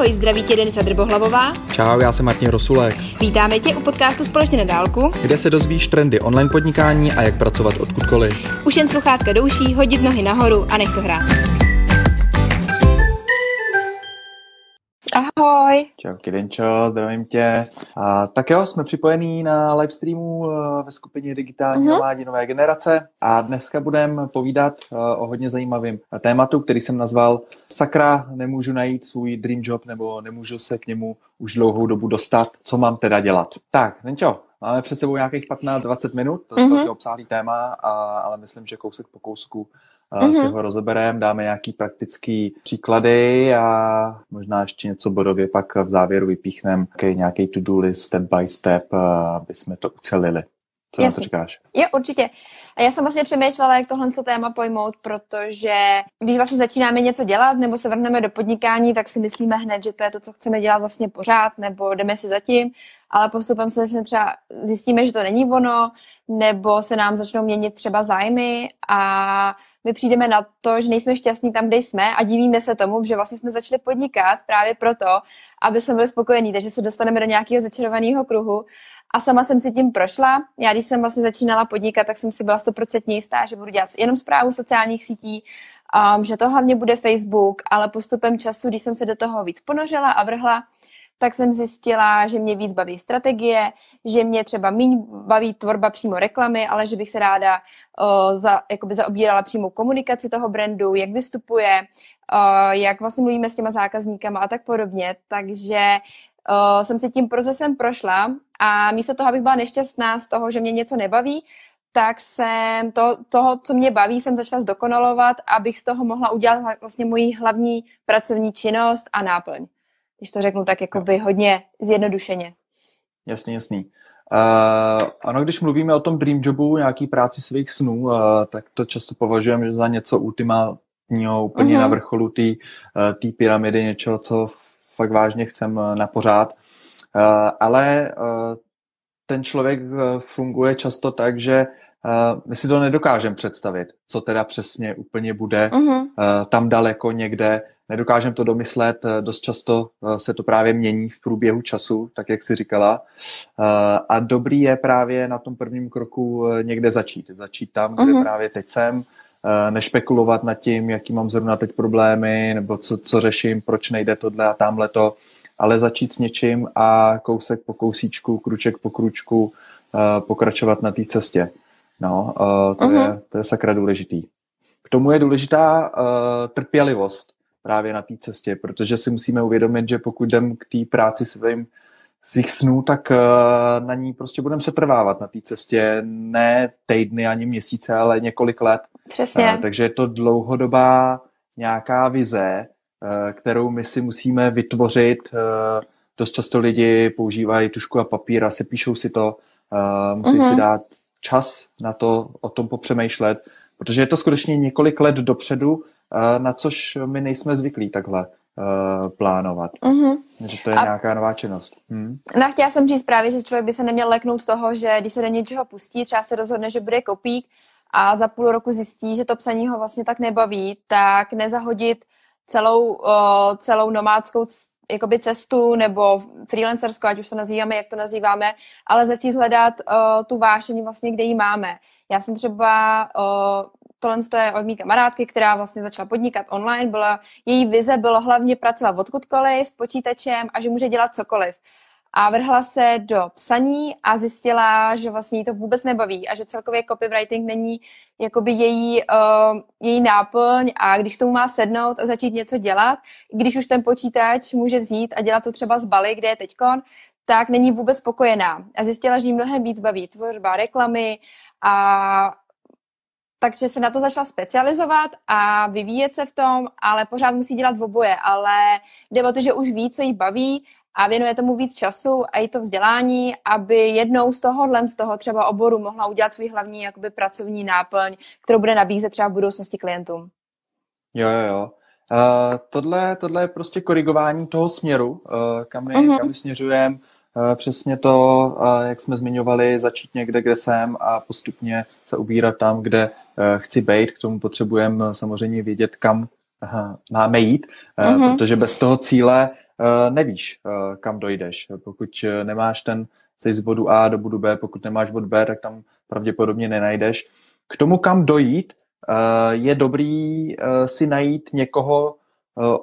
Ahoj, zdraví tě Denisa Drbohlavová. Čau, já jsem Martin Rosulek. Vítáme tě u podcastu Společně na dálku, kde se dozvíš trendy online podnikání a jak pracovat odkudkoliv. Už jen sluchátka douší, hodit nohy nahoru a nech to hrát. Ahoj. Čau, Kidenčo, zdravím tě. A, tak jo, jsme připojení na livestreamu uh, ve skupině Digitální uh-huh. mládí nové generace a dneska budeme povídat uh, o hodně zajímavým tématu, který jsem nazval Sakra, nemůžu najít svůj dream job nebo nemůžu se k němu už dlouhou dobu dostat, co mám teda dělat. Tak, Denčo, Máme před sebou nějakých 15-20 minut, to je uh-huh. obsáhlý téma, a, ale myslím, že kousek po kousku mm-hmm. si ho rozebereme, dáme nějaký praktický příklady a možná ještě něco bodově pak v závěru vypíchneme nějaký to-do list step by step, aby jsme to ucelili. Co na to říkáš? Jo, určitě. A já jsem vlastně přemýšlela, jak tohle téma pojmout, protože když vlastně začínáme něco dělat nebo se vrhneme do podnikání, tak si myslíme hned, že to je to, co chceme dělat vlastně pořád, nebo jdeme si zatím, ale postupem se třeba zjistíme, že to není ono, nebo se nám začnou měnit třeba zájmy a my přijdeme na to, že nejsme šťastní tam, kde jsme a divíme se tomu, že vlastně jsme začali podnikat právě proto, aby jsme byli spokojení, takže se dostaneme do nějakého začarovaného kruhu a sama jsem si tím prošla. Já, když jsem vlastně začínala podnikat, tak jsem si byla stoprocentně jistá, že budu dělat jenom zprávu sociálních sítí, um, že to hlavně bude Facebook, ale postupem času, když jsem se do toho víc ponořila a vrhla, tak jsem zjistila, že mě víc baví strategie, že mě třeba méně baví tvorba přímo reklamy, ale že bych se ráda uh, za, jakoby zaobírala přímo komunikaci toho brandu, jak vystupuje, uh, jak vlastně mluvíme s těma zákazníkama a tak podobně. Takže uh, jsem si tím procesem prošla a místo toho, abych byla nešťastná z toho, že mě něco nebaví, tak jsem to, toho, co mě baví, jsem začala zdokonalovat, abych z toho mohla udělat vlastně moji hlavní pracovní činnost a náplň když to řeknu tak jako by hodně zjednodušeně. Jasně, jasný. Uh, ano, když mluvíme o tom dream jobu, nějaký práci svých snů, uh, tak to často považujeme za něco ultimátního, úplně uh-huh. na vrcholu té uh, pyramidy, něčeho, co fakt vážně chcem uh, na pořád. Uh, ale uh, ten člověk uh, funguje často tak, že Uh, my si to nedokážeme představit, co teda přesně úplně bude uh-huh. uh, tam daleko někde, nedokážeme to domyslet, eh, dost často eh, se to právě mění v průběhu času, tak jak si říkala. Eh, a dobrý je právě na tom prvním kroku někde začít. Začít tam, kde uh-huh. právě teď jsem, nešpekulovat nad tím, jaký mám zrovna teď problémy, nebo co, co řeším, proč nejde tohle a tamhle to, ale začít s něčím a kousek po kousíčku, kruček po kručku pokračovat na té cestě. No, to, uh-huh. je, to je sakra důležitý. K tomu je důležitá uh, trpělivost právě na té cestě, protože si musíme uvědomit, že pokud jdem k té práci svým, svých snů, tak uh, na ní prostě budeme se trvávat na té cestě ne týdny ani měsíce, ale několik let. Přesně. Uh, takže je to dlouhodobá nějaká vize, uh, kterou my si musíme vytvořit. Dost často lidi používají tušku a papír a se píšou si to, musí uh-huh. si mhm. dát čas na to o tom popřemýšlet, protože je to skutečně několik let dopředu na což my nejsme zvyklí takhle uh, plánovat. Mm-hmm. Že to je a... nějaká nová činnost. Hmm. No chtěla jsem říct právě, že člověk by se neměl leknout toho, že když se do něčeho pustí, třeba se rozhodne, že bude kopík a za půl roku zjistí, že to psaní ho vlastně tak nebaví, tak nezahodit celou, uh, celou nomádskou jakoby cestu nebo freelancerskou, ať už to nazýváme, jak to nazýváme, ale začít hledat uh, tu vášení vlastně, kde ji máme. Já jsem třeba uh, tohle je od mý kamarádky, která vlastně začala podnikat online. Byla, její vize bylo hlavně pracovat odkudkoliv s počítačem a že může dělat cokoliv. A vrhla se do psaní a zjistila, že vlastně jí to vůbec nebaví a že celkově copywriting není jakoby její, uh, její náplň a když tomu má sednout a začít něco dělat, když už ten počítač může vzít a dělat to třeba z Bali, kde je teďkon, tak není vůbec spokojená. A zjistila, že jí mnohem víc baví tvorba reklamy a takže se na to začala specializovat a vyvíjet se v tom, ale pořád musí dělat v oboje, ale jde o to, že už ví, co jí baví a věnuje tomu víc času a i to vzdělání, aby jednou z tohohle, z toho třeba oboru mohla udělat svůj hlavní jakoby pracovní náplň, kterou bude nabízet třeba v budoucnosti klientům. Jo, jo, jo. Uh, tohle, tohle je prostě korigování toho směru, uh, kam my, uh-huh. kam my směřujeme. Uh, přesně to, uh, jak jsme zmiňovali, začít někde, kde jsem a postupně se ubírat tam, kde Eh, chci být, k tomu potřebujeme samozřejmě vědět, kam máme jít, mm-hmm. protože bez toho cíle nevíš, kam dojdeš. Pokud nemáš ten, jsi z bodu A do bodu B, pokud nemáš bod B, tak tam pravděpodobně nenajdeš. K tomu, kam dojít, je dobrý si najít někoho,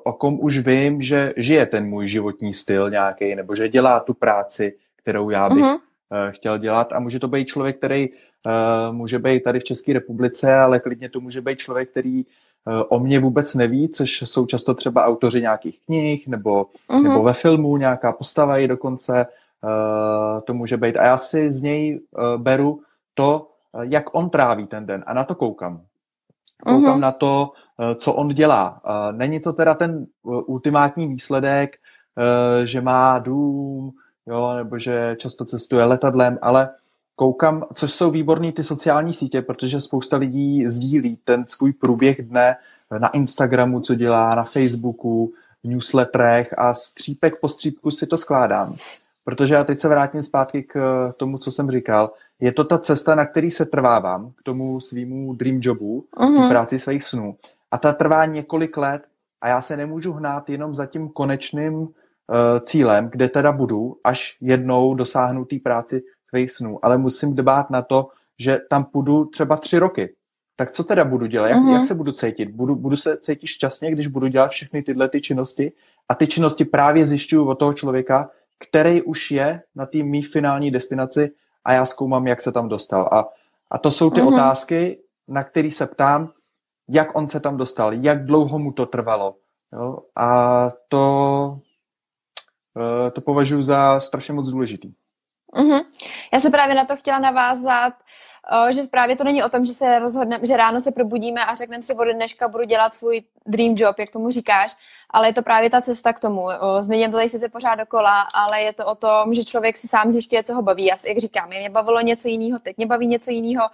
o kom už vím, že žije ten můj životní styl nějaký, nebo že dělá tu práci, kterou já bych mm-hmm. chtěl dělat. A může to být člověk, který může být tady v České republice, ale klidně to může být člověk, který o mě vůbec neví, což jsou často třeba autoři nějakých knih nebo, mm-hmm. nebo ve filmu nějaká postava i dokonce to může být. A já si z něj beru to, jak on tráví ten den a na to koukam. Koukám mm-hmm. na to, eh, co on dělá. Eh, není to teda ten eh, ultimátní výsledek, že má dům, jo, nebo že často cestuje letadlem, ale koukám, což jsou výborné ty sociální sítě, protože spousta lidí sdílí ten svůj průběh dne na Instagramu, co dělá, na Facebooku, v newsletterech a střípek po střípku si to skládám. Protože já teď se vrátím zpátky k tomu, co jsem říkal je to ta cesta, na který se trvávám k tomu svýmu dream jobu, mm-hmm. práci svých snů. A ta trvá několik let a já se nemůžu hnát jenom za tím konečným uh, cílem, kde teda budu, až jednou dosáhnu té práci svých snů. Ale musím dbát na to, že tam půjdu třeba tři roky. Tak co teda budu dělat? Jak, mm-hmm. jak se budu cítit? Budu, budu se cítit šťastně, když budu dělat všechny tyhle ty činnosti? A ty činnosti právě zjišťuju od toho člověka, který už je na té mý finální destinaci a já zkoumám, jak se tam dostal. A, a to jsou ty mm-hmm. otázky, na které se ptám, jak on se tam dostal, jak dlouho mu to trvalo. Jo? A to, eh, to považuji za strašně moc důležitý. Mm-hmm. Já se právě na to chtěla navázat, že právě to není o tom, že se rozhodneme, že ráno se probudíme a řekneme si od dneška budu dělat svůj dream job, jak tomu říkáš, ale je to právě ta cesta k tomu. Změním to tady sice pořád dokola, ale je to o tom, že člověk si sám zjišťuje, co ho baví. Já si, jak říkám, mě bavilo něco jiného, teď mě baví něco jiného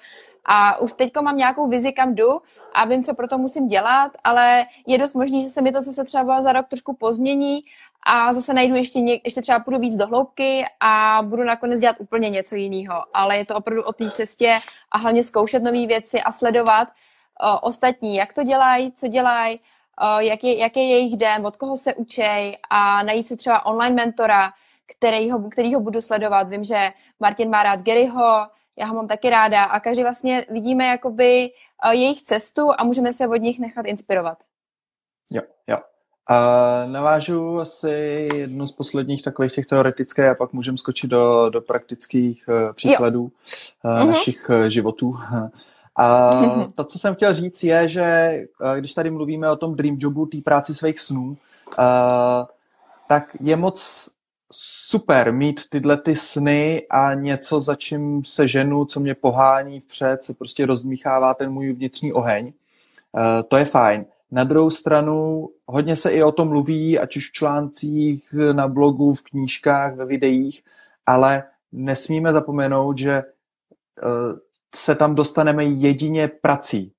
a už teď mám nějakou vizi, kam jdu a vím, co pro to musím dělat, ale je dost možný, že se mi to, co se třeba za rok trošku pozmění a zase najdu ještě, něk, ještě třeba půjdu víc do hloubky a budu nakonec dělat úplně něco jiného. Ale je to opravdu o té cestě a hlavně zkoušet nové věci a sledovat uh, ostatní, jak to dělají, co dělají, uh, jak je, jak je jejich den, od koho se učej a najít si třeba online mentora, kterýho, kterýho budu sledovat. Vím, že Martin má rád Garyho, já ho mám taky ráda a každý vlastně vidíme jakoby uh, jejich cestu a můžeme se od nich nechat inspirovat. Jo, jo. A navážu asi jednu z posledních takových těch teoretických a pak můžeme skočit do, do praktických uh, příkladů uh, uh-huh. našich uh, životů. A to, co jsem chtěl říct, je, že když tady mluvíme o tom dream jobu, té práci svých snů, tak je moc super mít tyhle ty sny a něco, za čím se ženu, co mě pohání vpřed, se prostě rozmíchává ten můj vnitřní oheň. To je fajn. Na druhou stranu hodně se i o tom mluví, ať už v článcích, na blogu, v knížkách, ve videích, ale nesmíme zapomenout, že eh, se tam dostaneme jedině prací.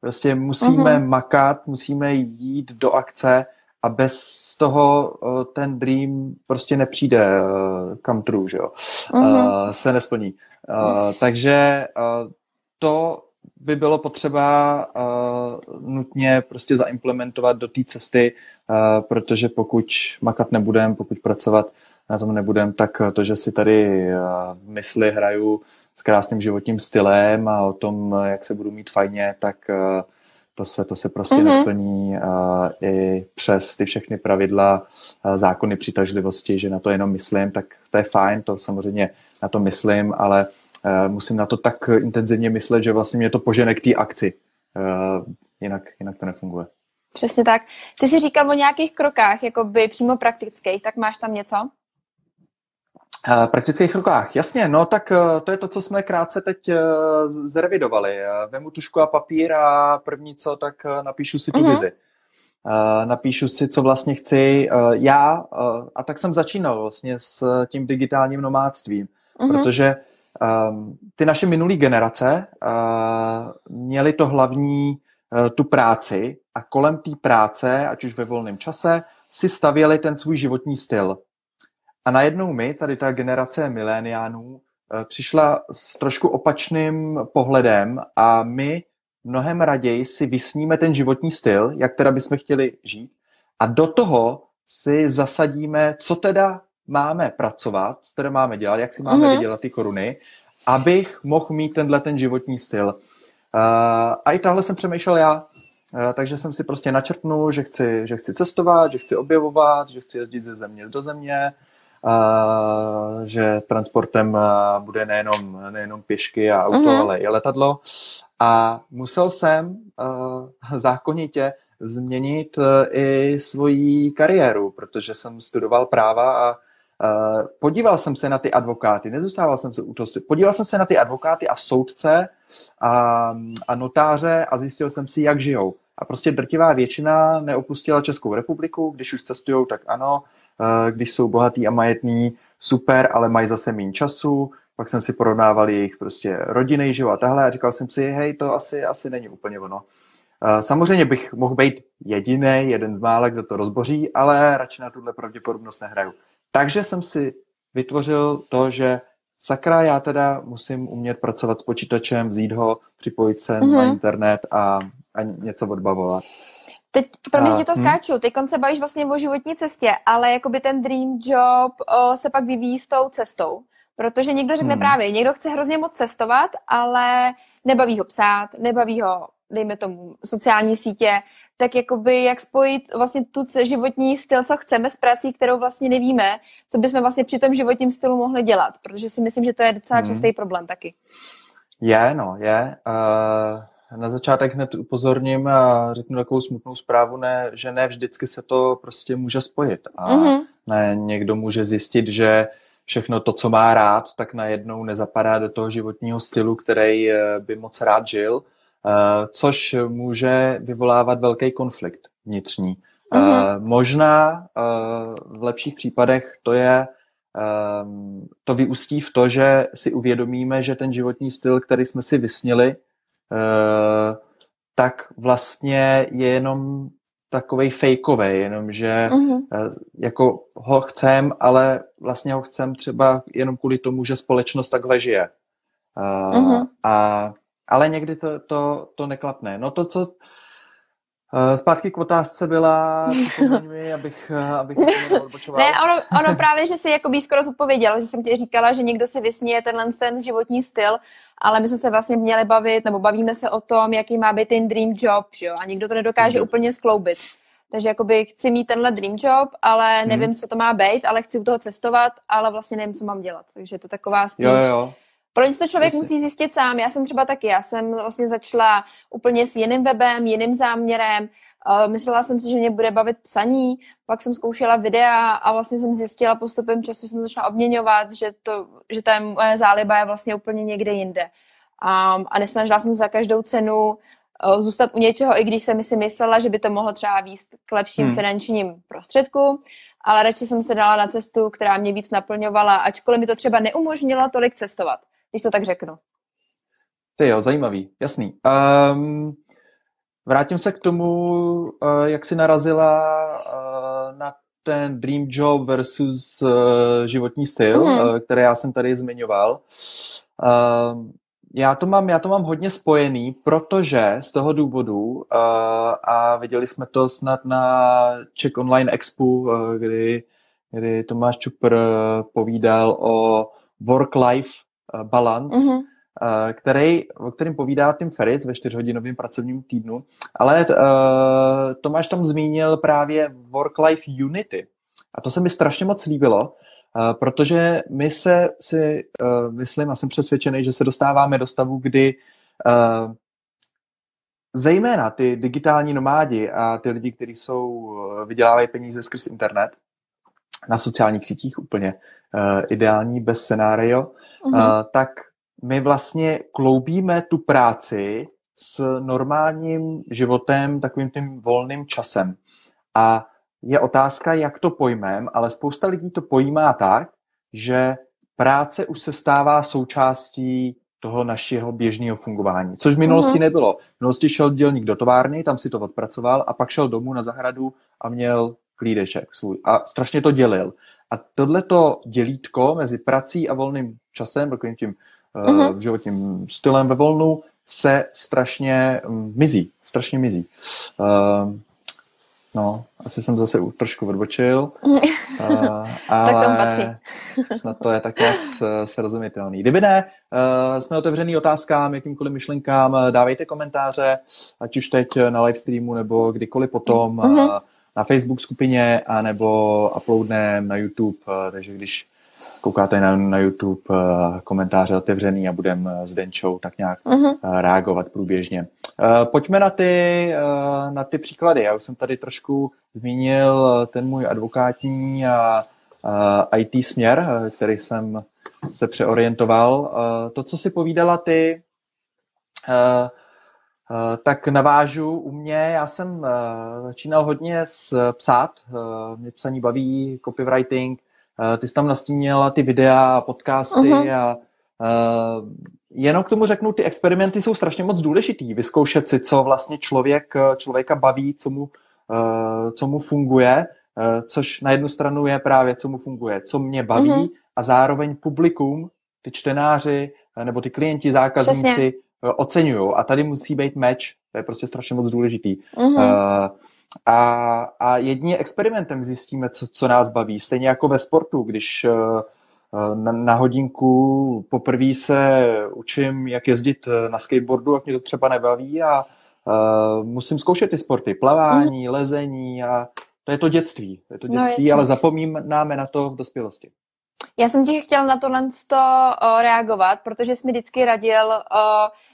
Prostě musíme mm-hmm. makat, musíme jít do akce a bez toho eh, ten dream prostě nepřijde kam eh, true, že jo? Mm-hmm. Se nesplní. Takže to by bylo potřeba uh, nutně prostě zaimplementovat do té cesty, uh, protože pokud makat nebudem, pokud pracovat na tom nebudem, tak to, že si tady uh, mysli hraju s krásným životním stylem a o tom, jak se budu mít fajně, tak uh, to se, to se prostě mm-hmm. nesplní uh, i přes ty všechny pravidla, uh, zákony přitažlivosti, že na to jenom myslím, tak to je fajn, to samozřejmě na to myslím, ale musím na to tak intenzivně myslet, že vlastně mě to požene k té akci. Eh, jinak, jinak to nefunguje. Přesně tak. Ty jsi říkal o nějakých krokách, jako by přímo praktických, tak máš tam něco? Eh, praktických krokách, jasně, no tak to je to, co jsme krátce teď zrevidovali. Vemu tušku a papír a první co, tak napíšu si tu mm-hmm. vizi. Napíšu si, co vlastně chci já a tak jsem začínal vlastně s tím digitálním nomádstvím, mm-hmm. protože ty naše minulé generace uh, měly to hlavní uh, tu práci a kolem té práce, ať už ve volném čase, si stavěli ten svůj životní styl. A najednou my, tady ta generace miléniánů, uh, přišla s trošku opačným pohledem a my mnohem raději si vysníme ten životní styl, jak teda bychom chtěli žít, a do toho si zasadíme, co teda máme pracovat, co teda máme dělat, jak si máme mm-hmm. vydělat ty koruny, abych mohl mít tenhle ten životní styl. Uh, a i tahle jsem přemýšlel já, uh, takže jsem si prostě načrtnul, že chci, že chci cestovat, že chci objevovat, že chci jezdit ze země do země, uh, že transportem uh, bude nejenom, nejenom pěšky a auto, mm-hmm. ale i letadlo. A musel jsem uh, zákonitě změnit i svoji kariéru, protože jsem studoval práva a podíval jsem se na ty advokáty, nezůstával jsem se u toho, podíval jsem se na ty advokáty a soudce a, a notáře a zjistil jsem si, jak žijou. A prostě drtivá většina neopustila Českou republiku, když už cestují, tak ano, uh, když jsou bohatý a majetný, super, ale mají zase méně času, pak jsem si porovnával jejich prostě rodinný život a tahle a říkal jsem si, hej, to asi, asi není úplně ono. Samozřejmě bych mohl být jediný, jeden z mála, kdo to rozboří, ale radši na tuhle pravděpodobnost nehraju. Takže jsem si vytvořil to, že sakra, já teda musím umět pracovat s počítačem, vzít ho, připojit se mm-hmm. na internet a, a něco odbavovat. Teď, pro mě, že to hm? skáču, teď se bavíš vlastně o životní cestě, ale jakoby ten dream job o, se pak vyvíjí s tou cestou. Protože někdo řekne hmm. právě, někdo chce hrozně moc cestovat, ale nebaví ho psát, nebaví ho, dejme tomu, sociální sítě, tak jakoby jak spojit vlastně tu životní styl, co chceme s prací, kterou vlastně nevíme, co bychom vlastně při tom životním stylu mohli dělat, protože si myslím, že to je docela hmm. častý problém taky. Je, no, je. Uh, na začátek hned upozorním a řeknu takovou smutnou zprávu, ne, že ne vždycky se to prostě může spojit. A mm-hmm. ne, někdo může zjistit, že všechno to, co má rád, tak najednou nezapadá do toho životního stylu, který eh, by moc rád žil, což může vyvolávat velký konflikt vnitřní. Mm-hmm. Možná v lepších případech to je ehm, to vyústí v to, že si uvědomíme, že ten životní styl, který jsme si vysnili, tak vlastně je jenom takovej fejkový, jenomže mm-hmm. jako ho chcem, ale vlastně ho chcem třeba jenom kvůli tomu, že společnost takhle žije. Uh, mm-hmm. a, ale někdy to, to, to neklapne. No to, co Uh, zpátky k otázce byla, mi, abych, abych Ne, ono, ono právě, že si jako skoro zodpověděl, že jsem ti říkala, že někdo si vysněje tenhle ten životní styl, ale my jsme se vlastně měli bavit, nebo bavíme se o tom, jaký má být ten dream job, že jo? a nikdo to nedokáže mm. úplně skloubit. Takže jakoby chci mít tenhle dream job, ale nevím, mm. co to má být, ale chci u toho cestovat, ale vlastně nevím, co mám dělat. Takže to taková spíš... Jo, jo. Proč to člověk musí zjistit sám? Já jsem třeba taky, já jsem vlastně začala úplně s jiným webem, jiným záměrem, Uh, myslela jsem si, že mě bude bavit psaní, pak jsem zkoušela videa a vlastně jsem zjistila postupem času, jsem začala obměňovat, že, to, že ta moje záliba je vlastně úplně někde jinde. Um, a nesnažila jsem se za každou cenu uh, zůstat u něčeho, i když jsem si myslela, že by to mohlo třeba výst k lepším hmm. finančním prostředkům, ale radši jsem se dala na cestu, která mě víc naplňovala, ačkoliv mi to třeba neumožnilo tolik cestovat když to tak řeknu. Ty jo, zajímavý, jasný. Um, vrátím se k tomu, uh, jak jsi narazila uh, na ten dream job versus uh, životní styl, mm. uh, který já jsem tady zmiňoval. Uh, já to, mám, já to mám hodně spojený, protože z toho důvodu, uh, a viděli jsme to snad na Czech Online Expo, uh, kdy, kdy Tomáš Čupr povídal o work-life balance, mm-hmm. který, o kterém povídá Tim Ferriss ve čtyřhodinovém pracovním týdnu, ale uh, Tomáš tam zmínil právě work-life unity. A to se mi strašně moc líbilo, uh, protože my se si, uh, myslím a jsem přesvědčený, že se dostáváme do stavu, kdy uh, zejména ty digitální nomádi a ty lidi, kteří jsou, vydělávají peníze skrz internet, na sociálních sítích úplně uh, ideální, bez scenário, uh, tak my vlastně kloubíme tu práci s normálním životem, takovým tím volným časem. A je otázka, jak to pojmem, ale spousta lidí to pojímá tak, že práce už se stává součástí toho našeho běžného fungování, což v minulosti uh-huh. nebylo. V minulosti šel dělník do továrny, tam si to odpracoval a pak šel domů na zahradu a měl klídeček svůj a strašně to dělil. A tohleto dělítko mezi prací a volným časem, takovým tím uh, životním stylem ve volnu, se strašně um, mizí. Strašně mizí. Uh, No, asi jsem zase trošku odbočil. uh, ale tak tomu patří. snad to je tak nějak srozumitelný. Kdyby ne, uh, jsme otevřený otázkám, jakýmkoliv myšlenkám, dávejte komentáře, ať už teď na livestreamu nebo kdykoliv potom uh-huh. Na Facebook skupině, anebo uploadneme na YouTube, uh, takže když koukáte na, na YouTube uh, komentáře otevřený a budeme s Denčou tak nějak uh-huh. uh, reagovat průběžně. Pojďme na ty, na ty příklady. Já už jsem tady trošku zmínil ten můj advokátní a IT směr, který jsem se přeorientoval. To, co si povídala ty, tak navážu u mě. Já jsem uh, začínal hodně s psát. Uh, mě psaní baví, copywriting. Ty jsi tam nastínila ty videa, podcasty uh-huh. a uh, Jenom k tomu řeknu, ty experimenty jsou strašně moc důležitý. Vyzkoušet si, co vlastně člověk, člověka baví, co mu, uh, co mu funguje, uh, což na jednu stranu je právě, co mu funguje, co mě baví mm-hmm. a zároveň publikum, ty čtenáři nebo ty klienti, zákazníci uh, oceňují. A tady musí být match, to je prostě strašně moc důležitý. Mm-hmm. Uh, a, a jedině experimentem zjistíme, co, co nás baví. Stejně jako ve sportu, když uh, na, na hodinku poprvé se učím, jak jezdit na skateboardu, jak mě to třeba nebaví a uh, musím zkoušet ty sporty, plavání, mm. lezení a to je to dětství. To je to no, dětství, no, ale zapomínáme na to v dospělosti. Já jsem ti chtěl na tohle to, reagovat, protože jsi mi vždycky radil,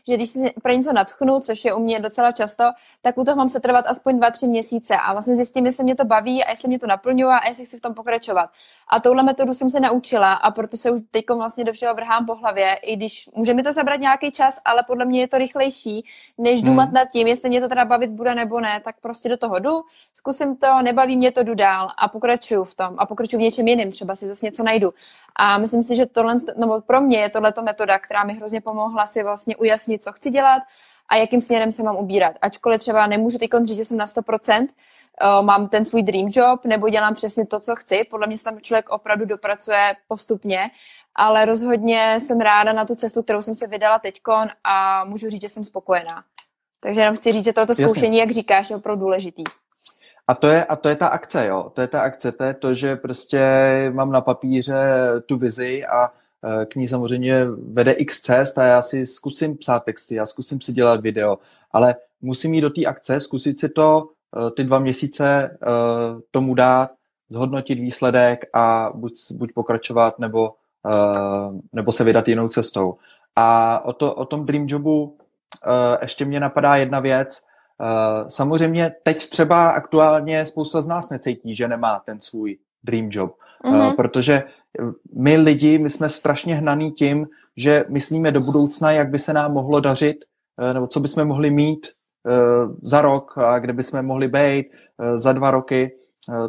že když si pro něco natchnu, což je u mě docela často, tak u toho mám se trvat aspoň dva, tři měsíce a vlastně zjistím, jestli mě to baví a jestli mě to naplňuje a jestli chci v tom pokračovat. A touhle metodu jsem se naučila a proto se už teď vlastně do všeho vrhám po hlavě, i když může mi to zabrat nějaký čas, ale podle mě je to rychlejší, než hmm. důmat nad tím, jestli mě to teda bavit bude nebo ne, tak prostě do toho jdu, zkusím to, nebaví mě to, jdu dál a pokračuju v tom a pokračuju v něčem jiném, třeba si zase něco najdu. A myslím si, že tohle, no pro mě je tohleto metoda, která mi hrozně pomohla si vlastně ujasnit, co chci dělat a jakým směrem se mám ubírat. Ačkoliv třeba nemůžu teď říct, že jsem na 100%, uh, mám ten svůj dream job nebo dělám přesně to, co chci. Podle mě se tam člověk opravdu dopracuje postupně, ale rozhodně jsem ráda na tu cestu, kterou jsem se vydala teďkon a můžu říct, že jsem spokojená. Takže jenom chci říct, že toto zkoušení, Jasně. jak říkáš, je opravdu důležitý. A to, je, a to je ta akce, jo. To je ta akce, to je to, že prostě mám na papíře tu vizi a e, k ní samozřejmě vede x cest a já si zkusím psát texty, já zkusím si dělat video, ale musím jít do té akce, zkusit si to e, ty dva měsíce e, tomu dát, zhodnotit výsledek a buď, buď pokračovat nebo, nebo se vydat jinou cestou. A o, to, o tom Dream Jobu ještě mě napadá jedna věc, samozřejmě teď třeba aktuálně spousta z nás necítí, že nemá ten svůj dream job, mm-hmm. protože my lidi, my jsme strašně hnaný tím, že myslíme do budoucna, jak by se nám mohlo dařit, uh, nebo co bychom mohli mít za rok a kde bychom mohli být za dva roky.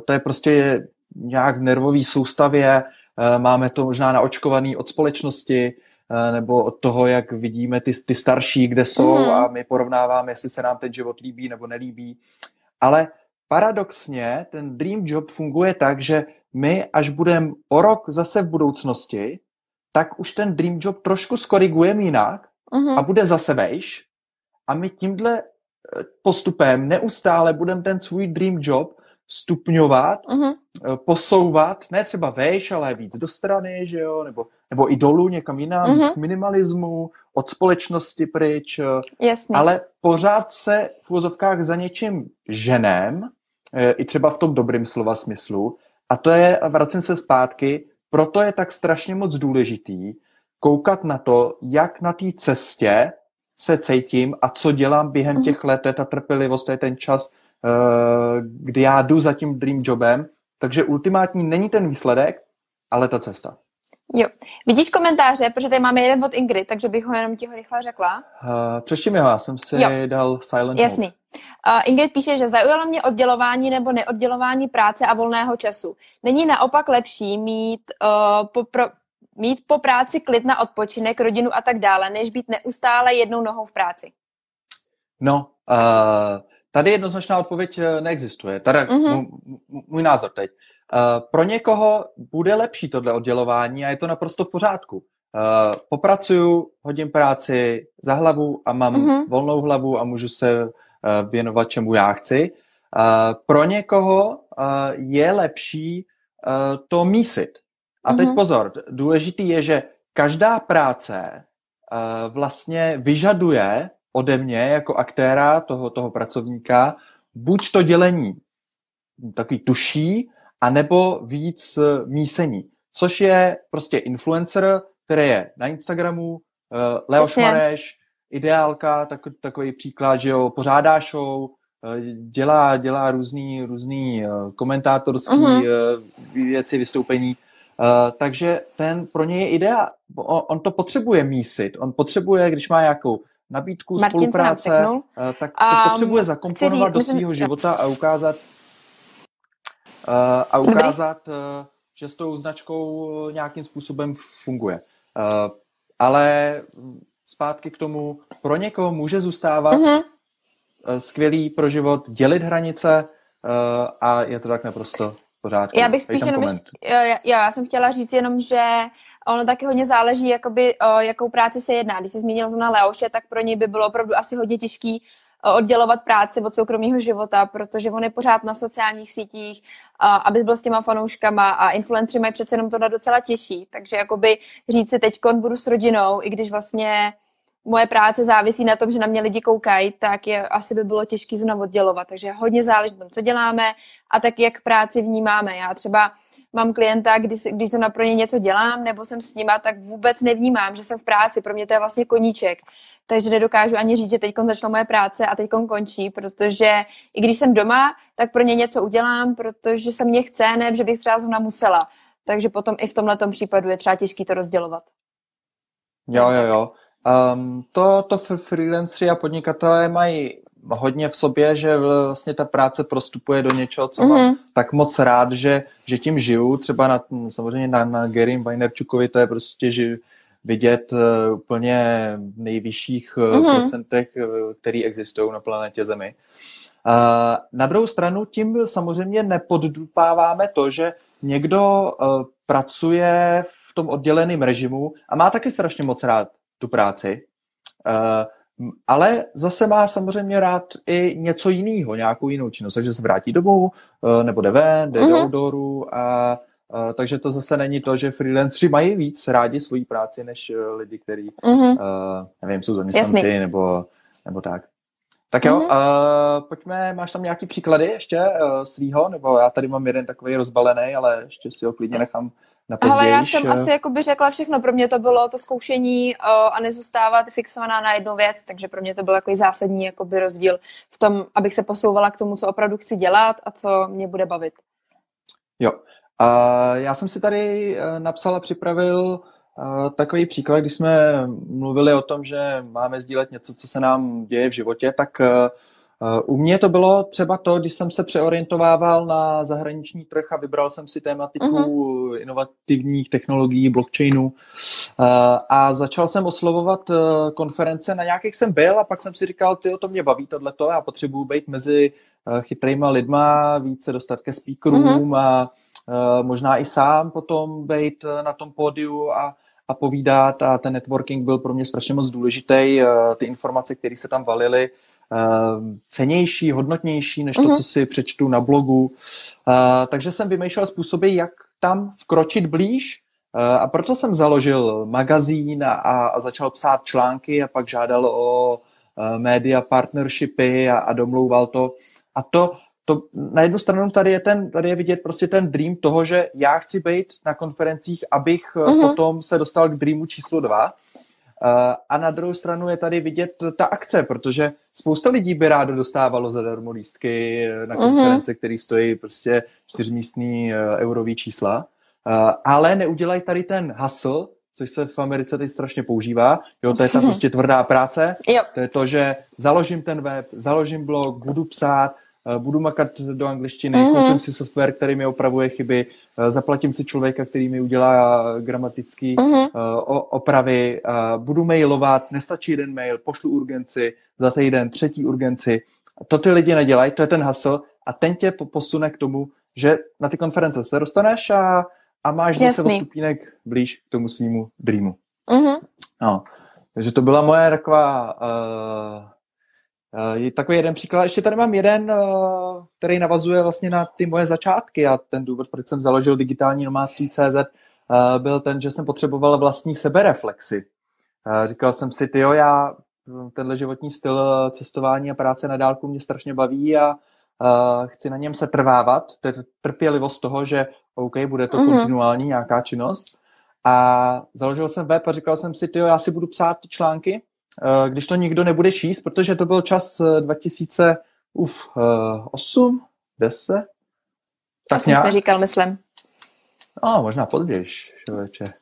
To je prostě nějak v nervové soustavě, máme to možná naočkovaný od společnosti, Eh, nebo od toho, jak vidíme ty, ty starší, kde jsou mm. a my porovnáváme, jestli se nám ten život líbí nebo nelíbí. Ale paradoxně ten dream job funguje tak, že my, až budeme o rok zase v budoucnosti, tak už ten dream job trošku skorigujeme jinak mm. a bude zase vejš a my tímhle eh, postupem neustále budeme ten svůj dream job stupňovat, mm-hmm. posouvat, ne třeba vejš, ale víc do strany, že jo, nebo, nebo i dolů někam jinam, mm-hmm. k minimalismu, od společnosti pryč, Jasně. ale pořád se v úvozovkách za něčím ženem, eh, i třeba v tom dobrým slova smyslu, a to je, vracím se zpátky, proto je tak strašně moc důležitý koukat na to, jak na té cestě se cítím a co dělám během mm-hmm. těch let, to je ta trpělivost, to je ten čas, Eh, kdy já jdu za tím dream jobem, takže ultimátní není ten výsledek, ale ta cesta. Jo. Vidíš komentáře, protože tady máme jeden od Ingrid, takže bych ho jenom ti ho rychle řekla. Uh, přečti mi ho, já jsem si jo. dal silent Jasný. Uh, Ingrid píše, že zaujalo mě oddělování nebo neoddělování práce a volného času. Není naopak lepší mít, uh, po, pro, mít po práci klid na odpočinek, rodinu a tak dále, než být neustále jednou nohou v práci? No, uh, Tady jednoznačná odpověď eh, neexistuje. Tady mm-hmm. můj názor teď. Uh, pro někoho bude lepší tohle oddělování a je to naprosto v pořádku. Uh, popracuju, hodím práci za hlavu a mám mm-hmm. volnou hlavu a můžu se uh, věnovat čemu já chci. pro někoho je lepší to mísit. A teď mm-hmm. pozor, důležitý je, že každá práce vlastně vyžaduje ode mě jako aktéra toho, toho pracovníka buď to dělení takový tuší, anebo víc mísení. Což je prostě influencer, který je na Instagramu, uh, Leoš Mareš, ideálka, tak, takový příklad, že jo, pořádá show, uh, dělá, dělá různý, různý komentátorský uh-huh. uh, věci, vystoupení. Uh, takže ten pro něj je idea. On, on to potřebuje mísit. On potřebuje, když má nějakou nabídku, Martin spolupráce, uh, tak to um, potřebuje zakomponovat do svého života a ukázat, a ukázat, uh, že s tou značkou nějakým způsobem funguje. Uh, ale zpátky k tomu, pro někoho může zůstávat uh-huh. skvělý pro život, dělit hranice uh, a je to tak naprosto pořádku. Já bych spíš jenom, já, já, jsem chtěla říct jenom, že ono taky hodně záleží, jakoby, o jakou práci se jedná. Když jsi zmínila na Leoše, tak pro něj by bylo opravdu asi hodně těžký oddělovat práci od soukromého života, protože on je pořád na sociálních sítích, aby byl s těma fanouškama a influenceri mají přece jenom to docela těžší. Takže jakoby říct si teď budu s rodinou, i když vlastně moje práce závisí na tom, že na mě lidi koukají, tak je, asi by bylo těžké znovu oddělovat. Takže hodně záleží na tom, co děláme a tak, jak práci vnímáme. Já třeba mám klienta, když, když jsem pro ně něco dělám nebo jsem s nima, tak vůbec nevnímám, že jsem v práci. Pro mě to je vlastně koníček. Takže nedokážu ani říct, že teď začala moje práce a teď končí, protože i když jsem doma, tak pro ně něco udělám, protože se mě chce, ne, že bych třeba zrovna musela. Takže potom i v tomhle případu je třeba těžký to rozdělovat. Jo, jo, jo. Um, to, to freelanceri a podnikatelé mají hodně v sobě, že vlastně ta práce prostupuje do něčeho, co mm-hmm. mám mhm. tak moc rád, že, že tím žiju. Třeba na, samozřejmě na, na Gary Vaynerchukovi to je prostě že vidět uh, úplně nejvyšších uh, mm-hmm. procentech, uh, který existují na planetě Zemi. Uh, na druhou stranu tím samozřejmě nepoddupáváme to, že někdo uh, pracuje v tom odděleném režimu a má taky strašně moc rád tu práci, uh, ale zase má samozřejmě rád i něco jiného, nějakou jinou činnost, takže se vrátí domů, uh, nebo jde ven, jde mm-hmm. do mhm. outdooru a Uh, takže to zase není to, že freelanceri mají víc rádi svoji práci, než uh, lidi, kteří, mm-hmm. uh, nevím, jsou zaměstnanci nebo, nebo tak. Tak jo, mm-hmm. uh, pojďme, máš tam nějaký příklady ještě uh, svýho, nebo já tady mám jeden takový rozbalený, ale ještě si ho klidně nechám na Ale já jsem asi jako by řekla všechno. Pro mě to bylo to zkoušení uh, a nezůstávat fixovaná na jednu věc, takže pro mě to byl jako zásadní jakoby rozdíl v tom, abych se posouvala k tomu, co opravdu chci dělat a co mě bude bavit. Jo. Uh, já jsem si tady uh, napsal a připravil uh, takový příklad, když jsme mluvili o tom, že máme sdílet něco, co se nám děje v životě, tak uh, u mě to bylo třeba to, když jsem se přeorientovával na zahraniční trh a vybral jsem si tématiku uh-huh. inovativních technologií, blockchainu a začal jsem oslovovat konference, na nějakých jsem byl a pak jsem si říkal, ty o to mě baví tohleto, já potřebuju být mezi chytrýma lidma, více dostat ke speakerům uh-huh. a možná i sám potom být na tom pódiu a, a povídat a ten networking byl pro mě strašně moc důležitý, ty informace, které se tam valily, Eh, cenější, hodnotnější, než to, mm-hmm. co si přečtu na blogu. Eh, takže jsem vymýšlel způsoby, jak tam vkročit blíž eh, a proto jsem založil magazín a, a začal psát články a pak žádal o media partnershipy a, a domlouval to. A to, to na jednu stranu tady je, ten, tady je vidět prostě ten dream toho, že já chci být na konferencích, abych mm-hmm. potom se dostal k dreamu číslo dva. A na druhou stranu je tady vidět ta akce, protože spousta lidí by rádo dostávalo zadarmo lístky na mhm. konference, mm-hmm. které stojí prostě čtyřmístný eh, eurový čísla, ale neudělají tady ten hustle, což se v Americe teď strašně používá. Jo, to je ta prostě tvrdá práce. Jo. To je to, že založím ten web, založím blog, budu psát, Eh, budu makat do angličtiny, mm-hmm. koupím si software, který mi opravuje chyby, eh, zaplatím si člověka, který mi udělá gramatický mm-hmm. opravy, budu mailovat, nestačí jeden mail, pošlu urgenci, za týden třetí urgenci. To ty lidi nedělají, to je ten hustle a ten tě posune k tomu, že na ty konference se dostaneš a, a máš zase o stupínek blíž k tomu svýmu dreamu. Mm-hmm. No. Takže to byla moje taková uh, je takový jeden příklad. Ještě tady mám jeden, který navazuje vlastně na ty moje začátky a ten důvod, proč jsem založil digitální nomádství CZ, byl ten, že jsem potřeboval vlastní sebereflexy. Říkal jsem si, ty já tenhle životní styl cestování a práce na dálku mě strašně baví a chci na něm se trvávat. To je trpělivost toho, že OK, bude to mm-hmm. kontinuální nějaká činnost. A založil jsem web a říkal jsem si, ty já si budu psát ty články, když to nikdo nebude číst, protože to byl čas 2008, 10, tak nějak. jsme říkal, myslím. No, možná později,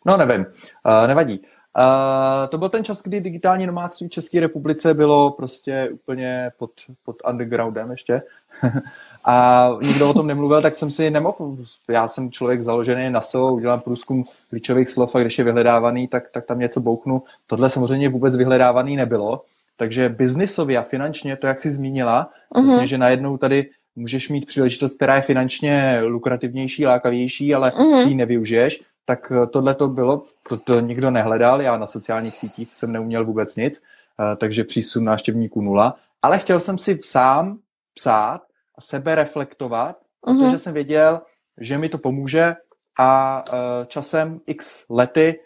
No, nevím. Uh, nevadí. Uh, to byl ten čas, kdy digitální nomádství v České republice bylo prostě úplně pod, pod undergroundem ještě. a nikdo o tom nemluvil, tak jsem si nemohl. Já jsem člověk založený na SEO, udělám průzkum klíčových slov a když je vyhledávaný, tak, tak tam něco bouknu. Tohle samozřejmě vůbec vyhledávaný nebylo. Takže biznisově a finančně, to jak jsi zmínila, uh-huh. vlastně, že najednou tady můžeš mít příležitost, která je finančně lukrativnější, lákavější, ale uh-huh. ji nevyužiješ, tak eh, tohle to bylo, to, to nikdo nehledal, já na sociálních sítích jsem neuměl vůbec nic, eh, takže přísun návštěvníků nula, ale chtěl jsem si sám psát a sebe reflektovat, uh-huh. protože jsem věděl, že mi to pomůže a eh, časem x lety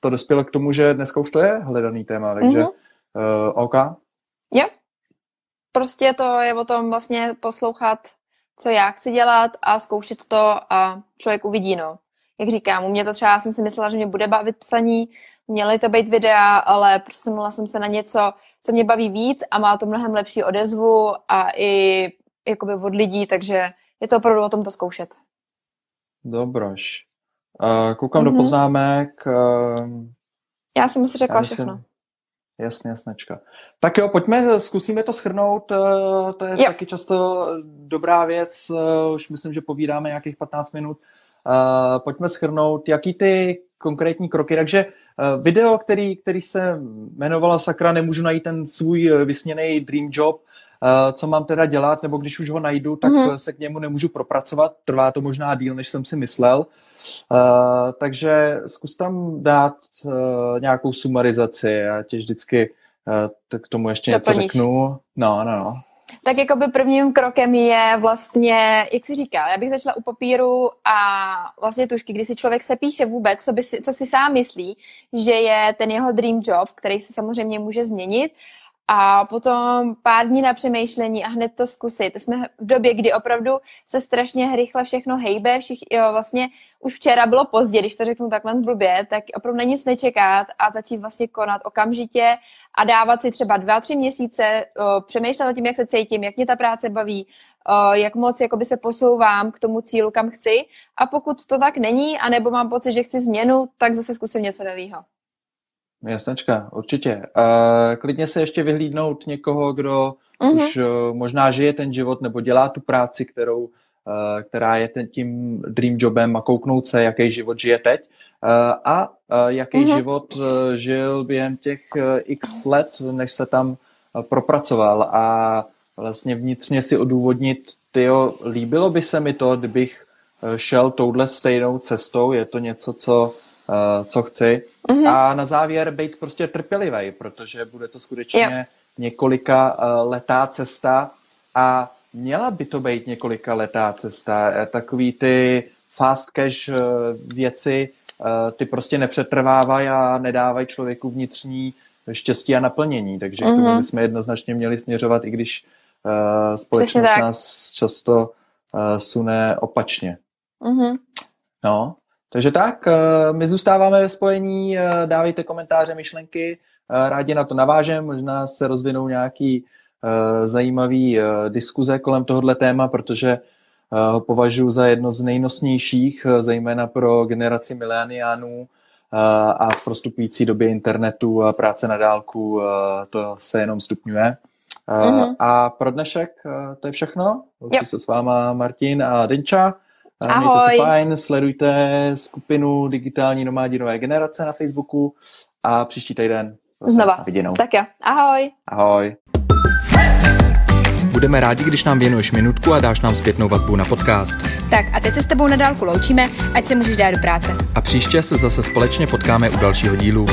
to dospělo k tomu, že dneska už to je hledaný téma, takže uh-huh. OK? Jo. Prostě to je o tom vlastně poslouchat, co já chci dělat a zkoušet to a člověk uvidí, no jak říkám, u mě to třeba jsem si myslela, že mě bude bavit psaní, měly to být videa, ale přesunula jsem se na něco, co mě baví víc a má to mnohem lepší odezvu a i jakoby od lidí, takže je to opravdu o tom to zkoušet. Dobroš. Uh, koukám mm-hmm. do mhm. poznámek. Uh, Já jsem si řekla myslím, všechno. Jasně, jasnečka. Tak jo, pojďme, zkusíme to schrnout. Uh, to je jo. taky často dobrá věc. Uh, už myslím, že povídáme nějakých 15 minut. Uh, pojďme schrnout, jaký ty konkrétní kroky. Takže uh, video, který, který se jmenovalo Sakra, nemůžu najít ten svůj eh, vysněný dream job, uh, co mám teda dělat, nebo když už ho najdu, tak mm-hmm. se k němu nemůžu propracovat. Trvá to možná díl, než jsem si myslel. Uh, takže zkus tam dát uh, nějakou sumarizaci. Já tě vždycky uh, k tomu ještě Doplníš. něco řeknu. No, no, no. Tak jako by prvním krokem je vlastně, jak si říkal, já bych začala u papíru a vlastně tušky, kdy si člověk se píše vůbec, co, by si, co si sám myslí, že je ten jeho dream job, který se samozřejmě může změnit a potom pár dní na přemýšlení a hned to zkusit. Jsme v době, kdy opravdu se strašně rychle všechno hejbe, všich, jo, vlastně už včera bylo pozdě, když to řeknu takhle blbě, tak opravdu na nic nečekat a začít vlastně konat okamžitě a dávat si třeba dva, tři měsíce, o, přemýšlet o tím, jak se cítím, jak mě ta práce baví, o, jak moc jakoby se posouvám k tomu cílu, kam chci a pokud to tak není, anebo mám pocit, že chci změnu, tak zase zkusím něco nového. Jasnačka, určitě. Uh, klidně se ještě vyhlídnout někoho, kdo uh-huh. už uh, možná žije ten život nebo dělá tu práci, kterou, uh, která je ten, tím dream jobem a kouknout se, jaký život žije teď uh, a uh, jaký uh-huh. život uh, žil během těch uh, x let, než se tam uh, propracoval a vlastně vnitřně si odůvodnit, tyjo, líbilo by se mi to, kdybych šel touhle stejnou cestou, je to něco, co co chci. Mm-hmm. A na závěr být prostě trpělivý, protože bude to skutečně yep. několika uh, letá cesta a měla by to být několika letá cesta. Eh, takový ty fast cash věci, ty prostě nepřetrvávají a nedávají člověku vnitřní štěstí a naplnění. Takže mm-hmm. k tomu mhm. bychom jednoznačně měli směřovat, i když uh, společnost nás často uh, sune opačně. Mm-hmm. No, takže tak, eh, my zůstáváme ve spojení, eh, dávejte komentáře, myšlenky, eh, rádi na to navážem, možná se rozvinou nějaký zajímavý diskuze kolem tohohle téma, protože ho považuji za jedno z nejnosnějších, zejména pro generaci mileniánů a v prostupující době internetu a práce na dálku to se jenom stupňuje. Mm-hmm. A pro dnešek to je všechno. Loučí se s váma Martin a Denča. Ahoj. Mějte se fajn, sledujte skupinu Digitální nomádi nové generace na Facebooku a příští týden Znova. Viděnou. Tak jo, ahoj. Ahoj. Budeme rádi, když nám věnuješ minutku a dáš nám zpětnou vazbu na podcast. Tak a teď se s tebou na dálku loučíme, ať se můžeš dát do práce. A příště se zase společně potkáme u dalšího dílu.